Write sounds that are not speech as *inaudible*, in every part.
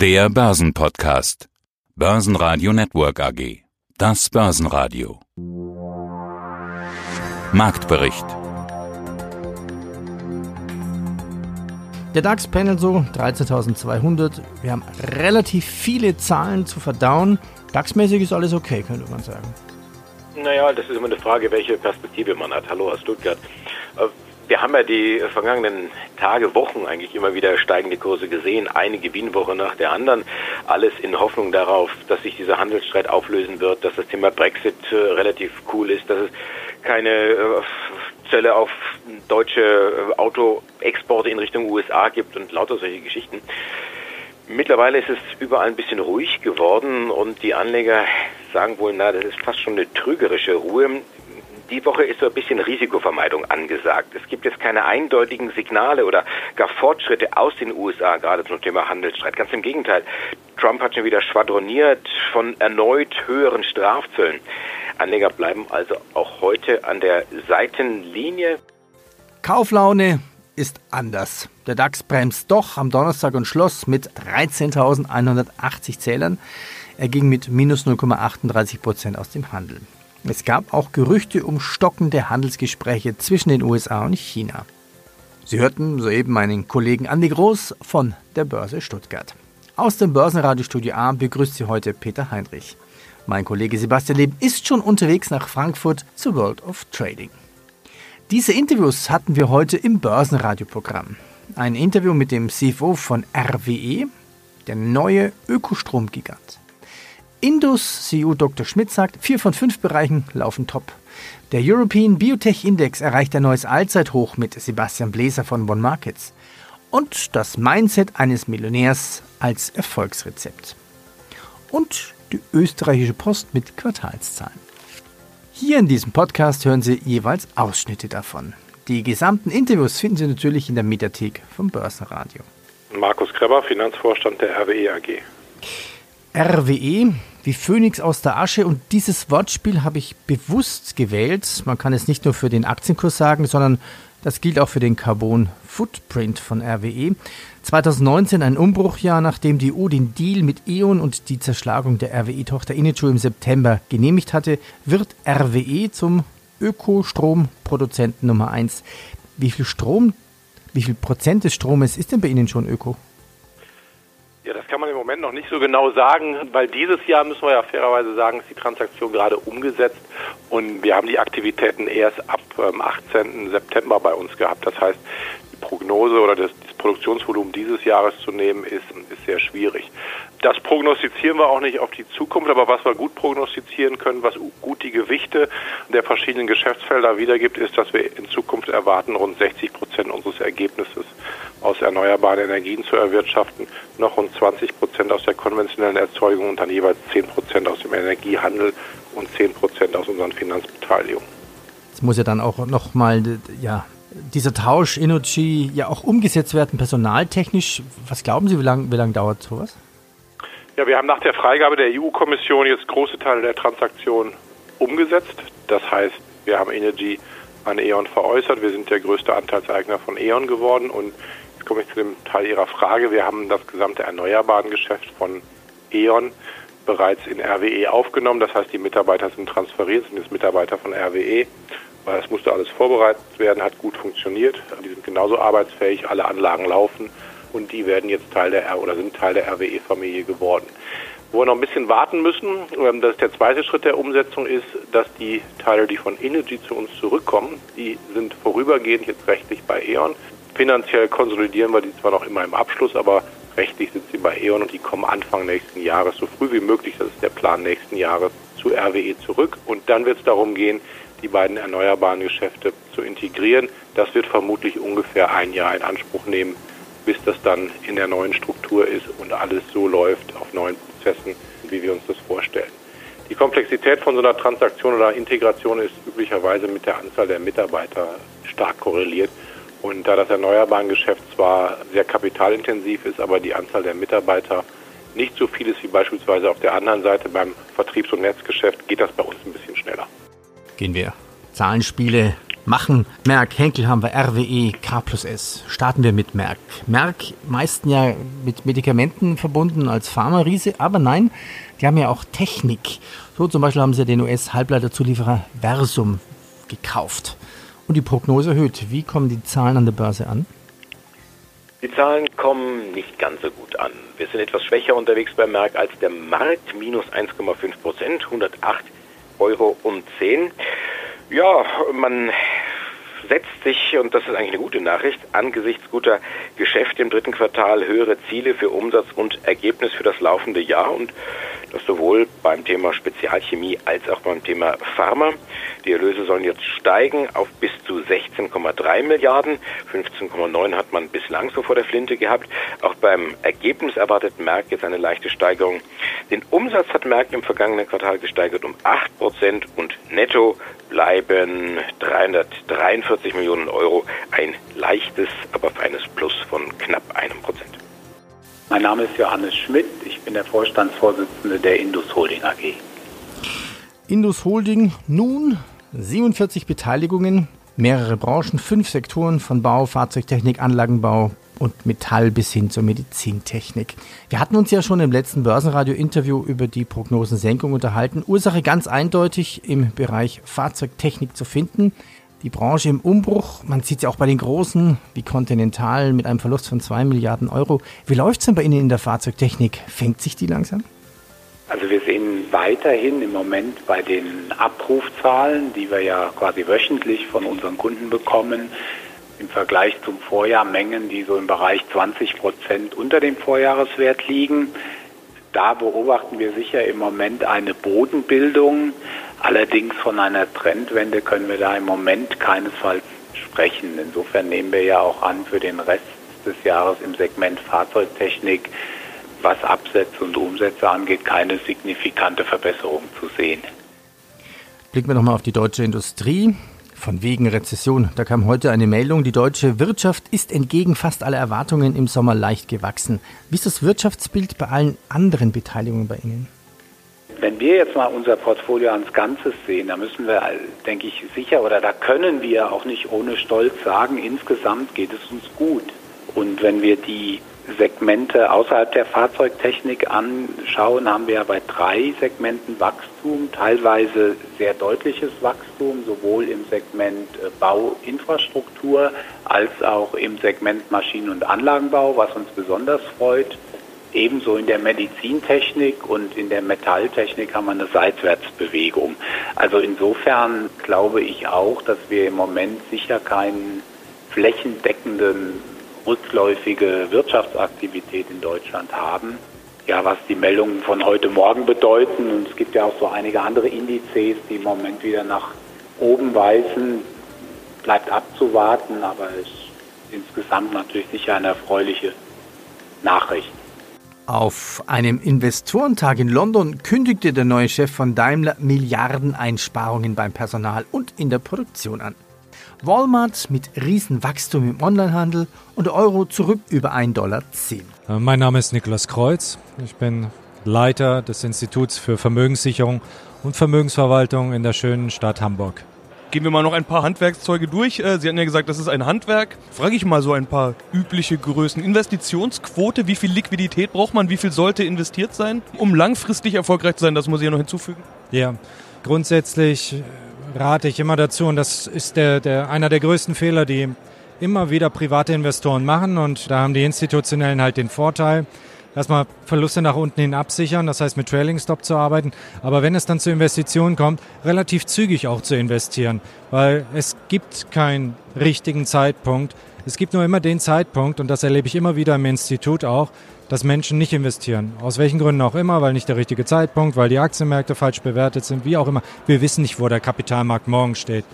Der Börsenpodcast. Börsenradio Network AG. Das Börsenradio. Marktbericht. Der DAX pendelt so 13.200. Wir haben relativ viele Zahlen zu verdauen. DAX-mäßig ist alles okay, könnte man sagen. Naja, das ist immer eine Frage, welche Perspektive man hat. Hallo aus Stuttgart. Wir haben ja die vergangenen Tage, Wochen eigentlich immer wieder steigende Kurse gesehen, eine Gewinnwoche nach der anderen. Alles in Hoffnung darauf, dass sich dieser Handelsstreit auflösen wird, dass das Thema Brexit äh, relativ cool ist, dass es keine äh, Zölle auf deutsche äh, Autoexporte in Richtung USA gibt und lauter solche Geschichten. Mittlerweile ist es überall ein bisschen ruhig geworden und die Anleger sagen wohl, na, das ist fast schon eine trügerische Ruhe. Die Woche ist so ein bisschen Risikovermeidung angesagt. Es gibt jetzt keine eindeutigen Signale oder gar Fortschritte aus den USA, gerade zum Thema Handelsstreit. Ganz im Gegenteil. Trump hat schon wieder schwadroniert von erneut höheren Strafzöllen. Anleger bleiben also auch heute an der Seitenlinie. Kauflaune ist anders. Der DAX bremst doch am Donnerstag und schloss mit 13.180 Zählern. Er ging mit minus 0,38 Prozent aus dem Handel. Es gab auch Gerüchte um stockende Handelsgespräche zwischen den USA und China. Sie hörten soeben meinen Kollegen Andi Groß von der Börse Stuttgart. Aus dem Börsenradiostudio A begrüßt Sie heute Peter Heinrich. Mein Kollege Sebastian Leben ist schon unterwegs nach Frankfurt zu World of Trading. Diese Interviews hatten wir heute im Börsenradioprogramm. Ein Interview mit dem CFO von RWE, der neue Ökostromgigant. Indus CEO Dr. Schmidt sagt, vier von fünf Bereichen laufen top. Der European Biotech Index erreicht ein neues Allzeithoch mit Sebastian Bläser von One Markets. Und das Mindset eines Millionärs als Erfolgsrezept. Und die österreichische Post mit Quartalszahlen. Hier in diesem Podcast hören Sie jeweils Ausschnitte davon. Die gesamten Interviews finden Sie natürlich in der Mediathek vom Börsenradio. Markus Kreber, Finanzvorstand der RWE AG. RWE, wie Phönix aus der Asche. Und dieses Wortspiel habe ich bewusst gewählt. Man kann es nicht nur für den Aktienkurs sagen, sondern das gilt auch für den Carbon Footprint von RWE. 2019 ein Umbruchjahr, nachdem die EU den Deal mit E.ON und die Zerschlagung der RWE-Tochter Inichu im September genehmigt hatte, wird RWE zum Ökostromproduzenten Nummer 1. Wie viel Strom, wie viel Prozent des Stromes ist denn bei Ihnen schon Öko? Moment noch nicht so genau sagen, weil dieses Jahr, müssen wir ja fairerweise sagen, ist die Transaktion gerade umgesetzt und wir haben die Aktivitäten erst ab ähm, 18. September bei uns gehabt. Das heißt, die Prognose oder das, das Produktionsvolumen dieses Jahres zu nehmen, ist, ist sehr schwierig. Das prognostizieren wir auch nicht auf die Zukunft, aber was wir gut prognostizieren können, was gut die Gewichte der verschiedenen Geschäftsfelder wiedergibt, ist, dass wir in Zukunft erwarten, rund 60 Prozent unseres Ergebnisses aus erneuerbaren Energien zu erwirtschaften, noch rund 20 Prozent aus der konventionellen Erzeugung und dann jeweils 10 Prozent aus dem Energiehandel und 10 Prozent aus unseren Finanzbeteiligungen. Es muss ja dann auch nochmal ja, dieser Tausch Energy ja auch umgesetzt werden, personaltechnisch. Was glauben Sie, wie lange wie lang dauert sowas? Ja, wir haben nach der Freigabe der EU-Kommission jetzt große Teile der Transaktion umgesetzt. Das heißt, wir haben Energy an E.ON veräußert. Wir sind der größte Anteilseigner von E.ON geworden und jetzt komme ich zu dem Teil Ihrer Frage. Wir haben das gesamte erneuerbaren Geschäft von E.ON bereits in RWE aufgenommen. Das heißt, die Mitarbeiter sind transferiert, sind jetzt Mitarbeiter von RWE. Weil es musste alles vorbereitet werden, hat gut funktioniert. Die sind genauso arbeitsfähig, alle Anlagen laufen und die werden jetzt Teil der oder sind Teil der RWE-Familie geworden. Wo wir noch ein bisschen warten müssen, ähm, dass der zweite Schritt der Umsetzung ist, dass die Teile, die von Energy zu uns zurückkommen, die sind vorübergehend jetzt rechtlich bei E.ON. Finanziell konsolidieren wir die zwar noch immer im Abschluss, aber rechtlich sind sie bei E.ON und die kommen Anfang nächsten Jahres, so früh wie möglich, das ist der Plan nächsten Jahres, zu RWE zurück. Und dann wird es darum gehen, die beiden erneuerbaren Geschäfte zu integrieren. Das wird vermutlich ungefähr ein Jahr in Anspruch nehmen, bis das dann in der neuen Struktur ist und alles so läuft auf neuen Prozessen, wie wir uns das vorstellen. Die Komplexität von so einer Transaktion oder Integration ist üblicherweise mit der Anzahl der Mitarbeiter stark korreliert. Und da das Erneuerbarengeschäft zwar sehr kapitalintensiv ist, aber die Anzahl der Mitarbeiter nicht so viel ist wie beispielsweise auf der anderen Seite beim Vertriebs- und Netzgeschäft, geht das bei uns ein bisschen schneller. Gehen wir Zahlenspiele machen. Merck, Henkel haben wir, RWE, K plus S. Starten wir mit Merck. Merck, meisten ja mit Medikamenten verbunden als Pharma-Riese, aber nein, die haben ja auch Technik. So zum Beispiel haben sie den US-Halbleiterzulieferer Versum gekauft. Und die Prognose erhöht. Wie kommen die Zahlen an der Börse an? Die Zahlen kommen nicht ganz so gut an. Wir sind etwas schwächer unterwegs beim Merck als der Markt, minus 1,5 Prozent, 108 Euro und 10. Ja, man setzt sich, und das ist eigentlich eine gute Nachricht, angesichts guter Geschäfte im dritten Quartal höhere Ziele für Umsatz und Ergebnis für das laufende Jahr. Und sowohl beim Thema Spezialchemie als auch beim Thema Pharma. Die Erlöse sollen jetzt steigen auf bis zu 16,3 Milliarden. 15,9 hat man bislang so vor der Flinte gehabt. Auch beim Ergebnis erwartet Merck jetzt eine leichte Steigerung. Den Umsatz hat Merck im vergangenen Quartal gesteigert um 8 Prozent und netto bleiben 343 Millionen Euro. Ein leichtes, aber feines Plus von knapp einem Prozent. Mein Name ist Johannes Schmidt. Ich bin der Vorstandsvorsitzende der Indus Holding AG. Indus Holding nun 47 Beteiligungen, mehrere Branchen, fünf Sektoren von Bau, Fahrzeugtechnik, Anlagenbau und Metall bis hin zur Medizintechnik. Wir hatten uns ja schon im letzten Börsenradio-Interview über die Prognosensenkung unterhalten. Ursache ganz eindeutig im Bereich Fahrzeugtechnik zu finden. Die Branche im Umbruch, man sieht es ja auch bei den Großen wie Continental mit einem Verlust von 2 Milliarden Euro. Wie läuft es denn bei Ihnen in der Fahrzeugtechnik? Fängt sich die langsam? Also wir sehen weiterhin im Moment bei den Abrufzahlen, die wir ja quasi wöchentlich von unseren Kunden bekommen, im Vergleich zum Vorjahr Mengen, die so im Bereich 20 Prozent unter dem Vorjahreswert liegen. Da beobachten wir sicher im Moment eine Bodenbildung. Allerdings von einer Trendwende können wir da im Moment keinesfalls sprechen. Insofern nehmen wir ja auch an, für den Rest des Jahres im Segment Fahrzeugtechnik, was Absätze und Umsätze angeht, keine signifikante Verbesserung zu sehen. Blicken wir nochmal auf die deutsche Industrie. Von wegen Rezession. Da kam heute eine Meldung, die deutsche Wirtschaft ist entgegen fast aller Erwartungen im Sommer leicht gewachsen. Wie ist das Wirtschaftsbild bei allen anderen Beteiligungen bei Ihnen? Wenn wir jetzt mal unser Portfolio als Ganzes sehen, da müssen wir, denke ich, sicher oder da können wir auch nicht ohne Stolz sagen, insgesamt geht es uns gut. Und wenn wir die Segmente außerhalb der Fahrzeugtechnik anschauen, haben wir ja bei drei Segmenten Wachstum, teilweise sehr deutliches Wachstum, sowohl im Segment äh, Bauinfrastruktur als auch im Segment Maschinen- und Anlagenbau, was uns besonders freut. Ebenso in der Medizintechnik und in der Metalltechnik haben wir eine Seitwärtsbewegung. Also insofern glaube ich auch, dass wir im Moment sicher keinen flächendeckenden rückläufige Wirtschaftsaktivität in Deutschland haben. Ja, was die Meldungen von heute Morgen bedeuten, und es gibt ja auch so einige andere Indizes, die im Moment wieder nach oben weisen, bleibt abzuwarten, aber ist insgesamt natürlich sicher eine erfreuliche Nachricht. Auf einem Investorentag in London kündigte der neue Chef von Daimler Milliardeneinsparungen beim Personal und in der Produktion an. Walmart mit Riesenwachstum im Onlinehandel und Euro zurück über 1,10 Dollar. Äh, mein Name ist Niklas Kreuz. Ich bin Leiter des Instituts für Vermögenssicherung und Vermögensverwaltung in der schönen Stadt Hamburg. Gehen wir mal noch ein paar Handwerkszeuge durch. Äh, Sie hatten ja gesagt, das ist ein Handwerk. Frage ich mal so ein paar übliche Größen. Investitionsquote, wie viel Liquidität braucht man, wie viel sollte investiert sein, um langfristig erfolgreich zu sein? Das muss ich ja noch hinzufügen. Ja, grundsätzlich rate ich immer dazu, und das ist der, der, einer der größten Fehler, die immer wieder private Investoren machen. Und da haben die Institutionellen halt den Vorteil, erstmal Verluste nach unten hin absichern, das heißt mit Trailing Stop zu arbeiten, aber wenn es dann zu Investitionen kommt, relativ zügig auch zu investieren, weil es gibt keinen richtigen Zeitpunkt. Es gibt nur immer den Zeitpunkt und das erlebe ich immer wieder im Institut auch, dass Menschen nicht investieren. Aus welchen Gründen auch immer, weil nicht der richtige Zeitpunkt, weil die Aktienmärkte falsch bewertet sind, wie auch immer. Wir wissen nicht, wo der Kapitalmarkt morgen steht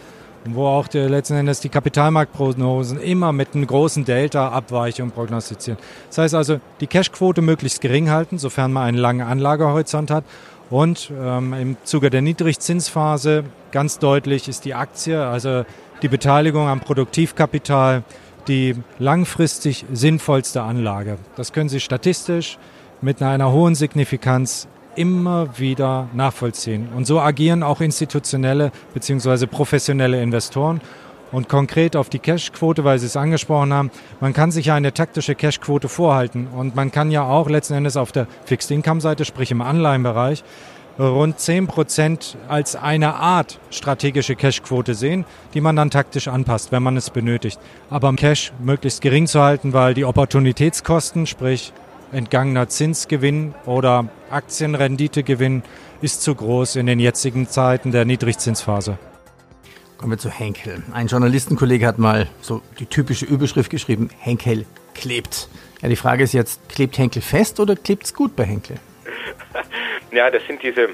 wo auch der, letzten Endes die Kapitalmarktprognosen immer mit einem großen Delta-Abweichung prognostizieren. Das heißt also, die Cashquote möglichst gering halten, sofern man einen langen Anlagehorizont hat. Und ähm, im Zuge der Niedrigzinsphase ganz deutlich ist die Aktie, also die Beteiligung am Produktivkapital, die langfristig sinnvollste Anlage. Das können Sie statistisch mit einer hohen Signifikanz immer wieder nachvollziehen. Und so agieren auch institutionelle bzw. professionelle Investoren. Und konkret auf die Cash-Quote, weil Sie es angesprochen haben, man kann sich ja eine taktische Cash-Quote vorhalten. Und man kann ja auch letzten Endes auf der Fixed-Income-Seite, sprich im Anleihenbereich, rund 10 Prozent als eine Art strategische Cash-Quote sehen, die man dann taktisch anpasst, wenn man es benötigt. Aber Cash möglichst gering zu halten, weil die Opportunitätskosten, sprich entgangener Zinsgewinn oder Aktienrenditegewinn, ist zu groß in den jetzigen Zeiten der Niedrigzinsphase. Kommen wir zu Henkel. Ein Journalistenkollege hat mal so die typische Überschrift geschrieben, Henkel klebt. Ja, die Frage ist jetzt, klebt Henkel fest oder klebt es gut bei Henkel? *laughs* Ja, das sind diese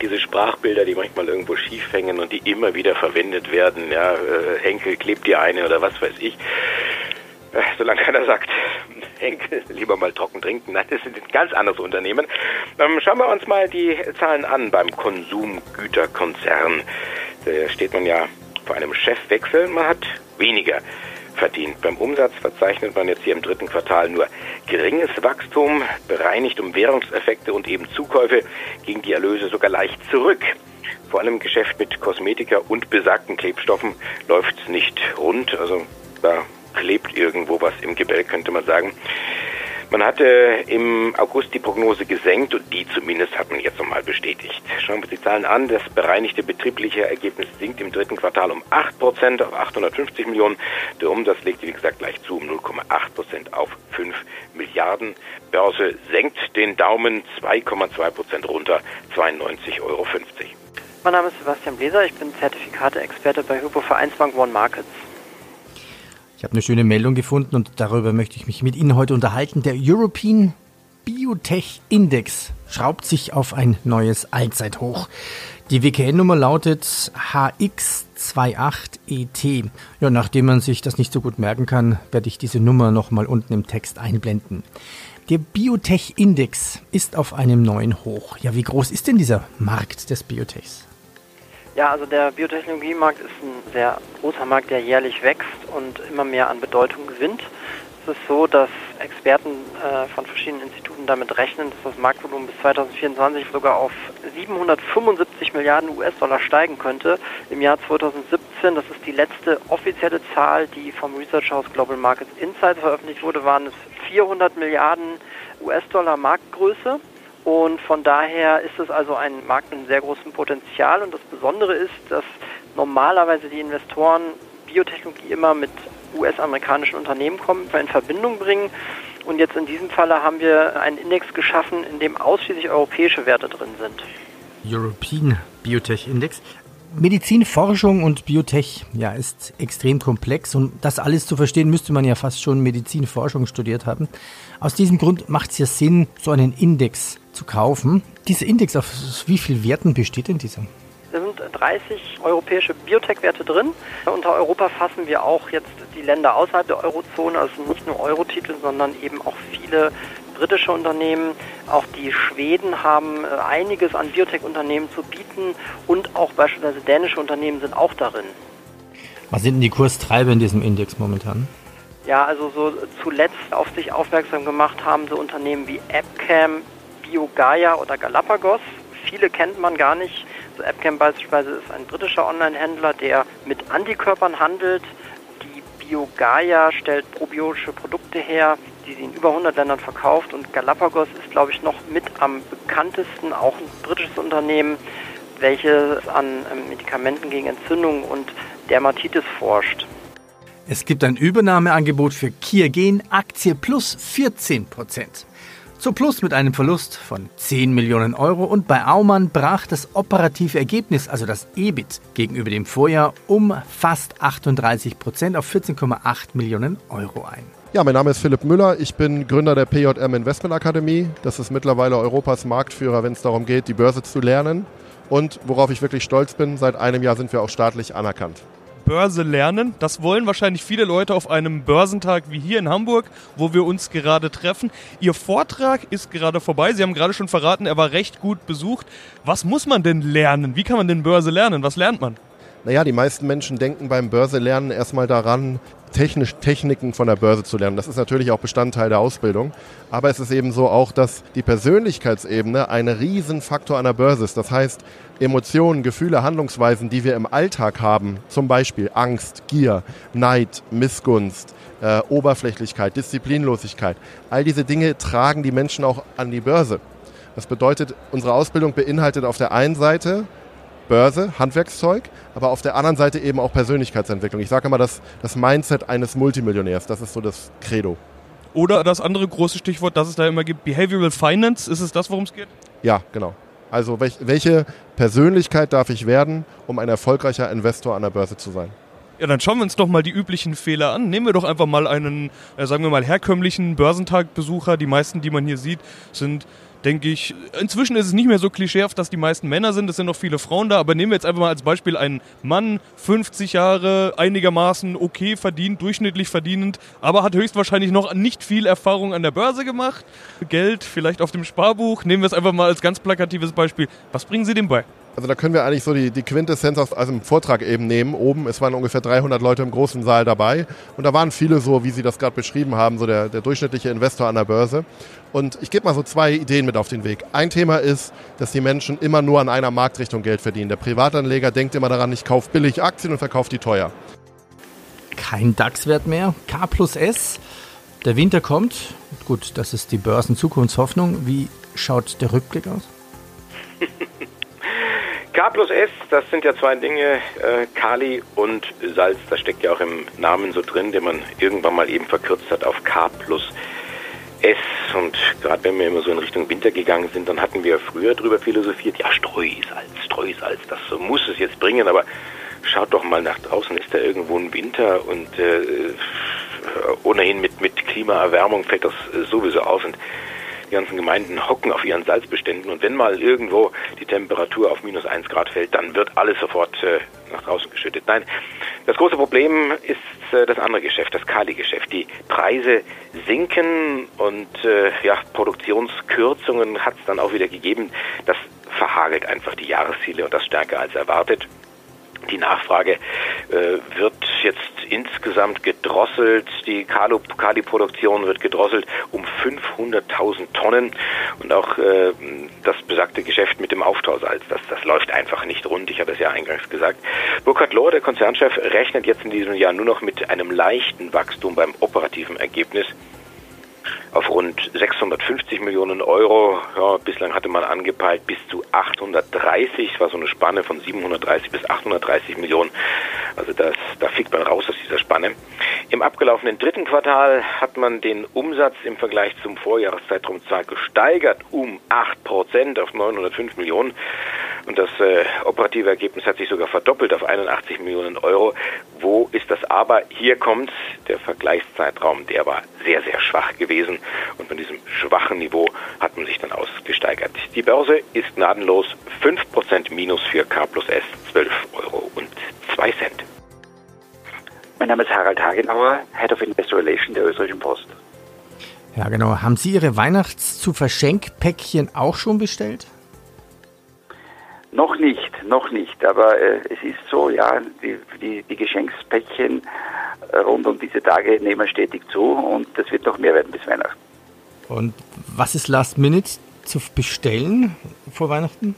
diese Sprachbilder, die manchmal irgendwo schief hängen und die immer wieder verwendet werden. Ja, äh, Henkel klebt die eine oder was weiß ich. Äh, solange keiner sagt, Henkel, *laughs* lieber mal trocken trinken. Nein, das sind ganz anderes Unternehmen. Ähm, schauen wir uns mal die Zahlen an beim Konsumgüterkonzern. Da steht man ja vor einem Chefwechsel. Man hat weniger verdient. Beim Umsatz verzeichnet man jetzt hier im dritten Quartal nur geringes Wachstum. Bereinigt um Währungseffekte und eben Zukäufe gingen die Erlöse sogar leicht zurück. Vor allem im Geschäft mit Kosmetika und besagten Klebstoffen läuft es nicht rund. Also da klebt irgendwo was im Gebälk, könnte man sagen. Man hatte im August die Prognose gesenkt und die zumindest hat man jetzt nochmal bestätigt. Schauen wir uns die Zahlen an. Das bereinigte betriebliche Ergebnis sinkt im dritten Quartal um 8% auf 850 Millionen. Der Umsatz legte, wie gesagt, gleich zu um 0,8% auf 5 Milliarden. Börse senkt den Daumen 2,2% runter, 92,50 Euro. Mein Name ist Sebastian Bläser, ich bin Zertifikate-Experte bei Hypo Vereinsbank One Markets. Ich habe eine schöne Meldung gefunden und darüber möchte ich mich mit Ihnen heute unterhalten. Der European Biotech Index schraubt sich auf ein neues Allzeithoch. Die WKN-Nummer lautet HX28ET. Ja, nachdem man sich das nicht so gut merken kann, werde ich diese Nummer nochmal unten im Text einblenden. Der Biotech-Index ist auf einem neuen Hoch. Ja, wie groß ist denn dieser Markt des Biotechs? Ja, also der Biotechnologiemarkt ist ein sehr großer Markt, der jährlich wächst und immer mehr an Bedeutung gewinnt. Es ist so, dass Experten äh, von verschiedenen Instituten damit rechnen, dass das Marktvolumen bis 2024 sogar auf 775 Milliarden US-Dollar steigen könnte. Im Jahr 2017, das ist die letzte offizielle Zahl, die vom Research House Global Markets Insights veröffentlicht wurde, waren es 400 Milliarden US-Dollar Marktgröße. Und von daher ist es also ein Markt mit einem sehr großem Potenzial. Und das Besondere ist, dass normalerweise die Investoren Biotechnologie immer mit US-amerikanischen Unternehmen kommen, in Verbindung bringen. Und jetzt in diesem Falle haben wir einen Index geschaffen, in dem ausschließlich europäische Werte drin sind. European Biotech Index. Medizinforschung und Biotech ja, ist extrem komplex und das alles zu verstehen, müsste man ja fast schon Medizinforschung studiert haben. Aus diesem Grund macht es ja Sinn, so einen Index zu kaufen. Dieser Index, auf wie vielen Werten besteht denn dieser? Da sind 30 europäische Biotech-Werte drin. Unter Europa fassen wir auch jetzt die Länder außerhalb der Eurozone, also nicht nur Euro-Titel, sondern eben auch viele britische Unternehmen. Auch die Schweden haben äh, einiges an Biotech-Unternehmen zu bieten und auch beispielsweise dänische Unternehmen sind auch darin. Was sind denn die Kurstreiber in diesem Index momentan? Ja, also so zuletzt auf sich aufmerksam gemacht haben so Unternehmen wie AppCam, BioGaia oder Galapagos. Viele kennt man gar nicht. So AppCam beispielsweise ist ein britischer Online-Händler, der mit Antikörpern handelt. Die BioGaia stellt probiotische Produkte her, die sie in über 100 Ländern verkauft. Und Galapagos ist, glaube ich, noch mit am bekanntesten, auch ein britisches Unternehmen, welches an ähm, Medikamenten gegen Entzündung und Dermatitis forscht. Es gibt ein Übernahmeangebot für Kiergen Aktie plus 14 Prozent. Zu Plus mit einem Verlust von 10 Millionen Euro und bei Aumann brach das operative Ergebnis, also das EBIT, gegenüber dem Vorjahr um fast 38 Prozent auf 14,8 Millionen Euro ein. Ja, mein Name ist Philipp Müller. Ich bin Gründer der PJM Investment Akademie. Das ist mittlerweile Europas Marktführer, wenn es darum geht, die Börse zu lernen. Und worauf ich wirklich stolz bin, seit einem Jahr sind wir auch staatlich anerkannt. Börse lernen. Das wollen wahrscheinlich viele Leute auf einem Börsentag wie hier in Hamburg, wo wir uns gerade treffen. Ihr Vortrag ist gerade vorbei. Sie haben gerade schon verraten, er war recht gut besucht. Was muss man denn lernen? Wie kann man denn Börse lernen? Was lernt man? Naja, die meisten Menschen denken beim Börselernen erstmal daran, technisch Techniken von der Börse zu lernen. Das ist natürlich auch Bestandteil der Ausbildung. Aber es ist eben so auch, dass die Persönlichkeitsebene ein Riesenfaktor an der Börse ist. Das heißt, Emotionen, Gefühle, Handlungsweisen, die wir im Alltag haben, zum Beispiel Angst, Gier, Neid, Missgunst, äh, Oberflächlichkeit, Disziplinlosigkeit, all diese Dinge tragen die Menschen auch an die Börse. Das bedeutet, unsere Ausbildung beinhaltet auf der einen Seite Börse, Handwerkszeug, aber auf der anderen Seite eben auch Persönlichkeitsentwicklung. Ich sage immer, das, das Mindset eines Multimillionärs, das ist so das Credo. Oder das andere große Stichwort, das es da immer gibt, Behavioral Finance, ist es das, worum es geht? Ja, genau. Also welch, welche Persönlichkeit darf ich werden, um ein erfolgreicher Investor an der Börse zu sein? Ja, dann schauen wir uns doch mal die üblichen Fehler an. Nehmen wir doch einfach mal einen, äh, sagen wir mal, herkömmlichen Börsentagbesucher. Die meisten, die man hier sieht, sind denke ich, inzwischen ist es nicht mehr so klischeehaft, dass die meisten Männer sind, es sind noch viele Frauen da, aber nehmen wir jetzt einfach mal als Beispiel einen Mann, 50 Jahre, einigermaßen okay verdient, durchschnittlich verdienend, aber hat höchstwahrscheinlich noch nicht viel Erfahrung an der Börse gemacht, Geld vielleicht auf dem Sparbuch, nehmen wir es einfach mal als ganz plakatives Beispiel. Was bringen Sie dem bei? Also da können wir eigentlich so die, die Quintessenz aus, aus dem Vortrag eben nehmen. Oben, es waren ungefähr 300 Leute im großen Saal dabei und da waren viele so, wie Sie das gerade beschrieben haben, so der, der durchschnittliche Investor an der Börse. Und ich gebe mal so zwei Ideen mit auf den Weg. Ein Thema ist, dass die Menschen immer nur an einer Marktrichtung Geld verdienen. Der Privatanleger denkt immer daran, ich kaufe billig Aktien und verkaufe die teuer. Kein DAX-Wert mehr, K plus S. Der Winter kommt. Gut, das ist die Börsenzukunftshoffnung. Wie schaut der Rückblick aus? *laughs* K plus S, das sind ja zwei Dinge, äh, Kali und Salz. Das steckt ja auch im Namen so drin, den man irgendwann mal eben verkürzt hat auf K plus S. Und gerade wenn wir immer so in Richtung Winter gegangen sind, dann hatten wir früher drüber philosophiert, ja Streusalz, Streusalz, das muss es jetzt bringen, aber schaut doch mal nach draußen, ist da irgendwo ein Winter und äh, ohnehin mit, mit Klimaerwärmung fällt das sowieso auf und die ganzen Gemeinden hocken auf ihren Salzbeständen und wenn mal irgendwo die Temperatur auf minus eins Grad fällt, dann wird alles sofort äh, nach draußen geschüttet. Nein, das große Problem ist äh, das andere Geschäft, das Kali-Geschäft. Die Preise sinken und äh, ja, Produktionskürzungen hat es dann auch wieder gegeben. Das verhagelt einfach die Jahresziele und das stärker als erwartet. Die Nachfrage äh, wird jetzt insgesamt gedrosselt. Die Kali-Produktion wird gedrosselt um 500.000 Tonnen. Und auch äh, das besagte Geschäft mit dem Auftausalz, das, das läuft einfach nicht rund. Ich habe es ja eingangs gesagt. Burkhard Lohr, der Konzernchef, rechnet jetzt in diesem Jahr nur noch mit einem leichten Wachstum beim operativen Ergebnis auf rund 650 Millionen Euro. Ja, bislang hatte man angepeilt bis zu 830, das war so eine Spanne von 730 bis 830 Millionen. Also das, da fickt man raus aus dieser Spanne. Im abgelaufenen dritten Quartal hat man den Umsatz im Vergleich zum Vorjahreszeitraum zwar gesteigert um 8 Prozent auf 905 Millionen und das äh, operative Ergebnis hat sich sogar verdoppelt auf 81 Millionen Euro. Aber? Hier kommt der Vergleichszeitraum, der war sehr, sehr schwach gewesen und von diesem schwachen Niveau hat man sich dann ausgesteigert. Die Börse ist gnadenlos 5% Minus für K plus S, 12 Euro und 2 Cent. Mein Name ist Harald Hagenauer, Head of Investor Relations der Österreichischen Post. Ja, genau. Haben Sie Ihre Weihnachts-zu-Verschenk-Päckchen auch schon bestellt? Noch nicht, noch nicht. Aber äh, es ist so, ja, die, die, die Geschenkspäckchen äh, rund um diese Tage nehmen stetig zu und das wird noch mehr werden bis Weihnachten. Und was ist Last Minute zu bestellen vor Weihnachten?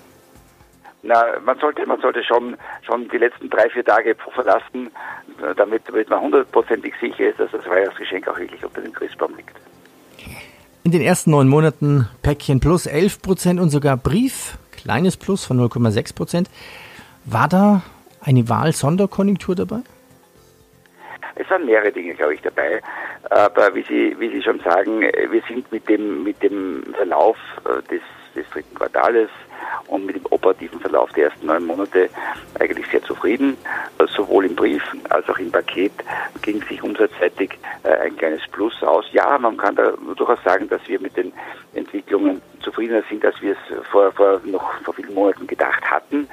Na, man sollte, man sollte schon, schon die letzten drei, vier Tage verlassen, damit, damit man hundertprozentig sicher ist, dass das Weihnachtsgeschenk auch wirklich unter dem Christbaum liegt. In den ersten neun Monaten Päckchen plus 11 Prozent und sogar Brief, kleines Plus von 0,6 Prozent. War da eine Wahl-Sonderkonjunktur dabei? Es waren mehrere Dinge, glaube ich, dabei. Aber wie Sie, wie Sie schon sagen, wir sind mit dem, mit dem Verlauf äh, des, des dritten Quartales und mit dem operativen Verlauf der ersten neun Monate eigentlich sehr zufrieden. Äh, sowohl im Brief als auch im Paket ging sich umsatzseitig äh, ein kleines Plus aus. Ja, man kann da durchaus sagen, dass wir mit den Entwicklungen zufriedener sind, als wir es vor, vor noch vor vielen Monaten gedacht hatten.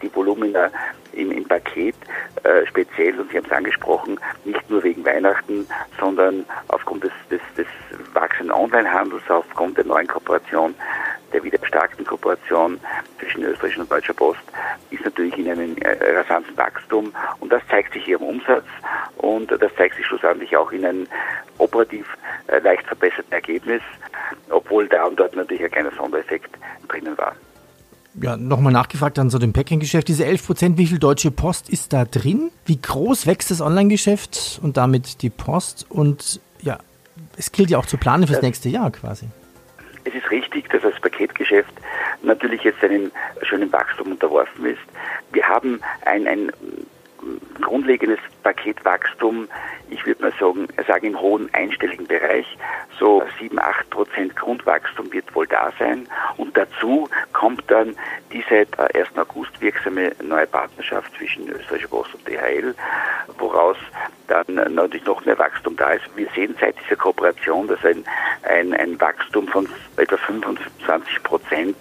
Die Volumina im, im Paket äh, speziell, und Sie haben es angesprochen, nicht nur wegen Weihnachten, sondern aufgrund des, des, des wachsenden Onlinehandels, aufgrund der neuen Kooperation der wieder starken Kooperation zwischen österreichischer und deutscher Post ist natürlich in einem äh, rasanten Wachstum. Und das zeigt sich hier im Umsatz. Und das zeigt sich schlussendlich auch in einem operativ äh, leicht verbesserten Ergebnis, obwohl da und dort natürlich ein kleiner Sondereffekt drinnen war. Ja, nochmal nachgefragt an so dem Packing-Geschäft. Diese 11 Prozent, wie viel Deutsche Post ist da drin? Wie groß wächst das Online-Geschäft und damit die Post? Und ja, es gilt ja auch zu planen fürs nächste Jahr quasi. Es ist richtig, dass das Paketgeschäft natürlich jetzt einem schönen Wachstum unterworfen ist. Wir haben ein, ein grundlegendes Paketwachstum, ich würde mal sagen, sagen im hohen einstelligen Bereich, so 7, 8 Prozent Grundwachstum wird wohl da sein. Und dazu kommt dann die seit 1. August wirksame neue Partnerschaft zwischen Österreichischer Post und DHL, woraus dann natürlich noch mehr Wachstum da ist. Wir sehen seit dieser Kooperation, dass ein, ein, ein Wachstum von etwa 25 Prozent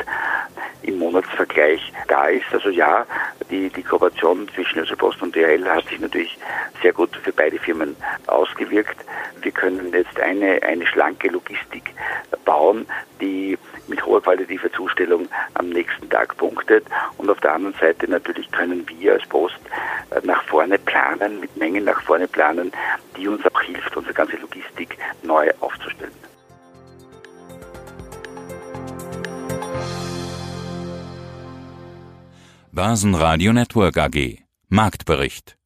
im Monatsvergleich da ist. Also ja, die, die Kooperation zwischen Österreichischer Post und DHL hat sich natürlich sehr gut für beide Firmen ausgewirkt. Wir können jetzt eine, eine schlanke Logistik bauen, die mit hoher qualitativer Zustellung am nächsten Tag punktet. Und auf der anderen Seite natürlich können wir als Post äh, nach vorne planen, mit Mengen nach vorne planen, die uns auch hilft, unsere ganze Logistik neu aufzustellen. Börsenradio Network AG Marktbericht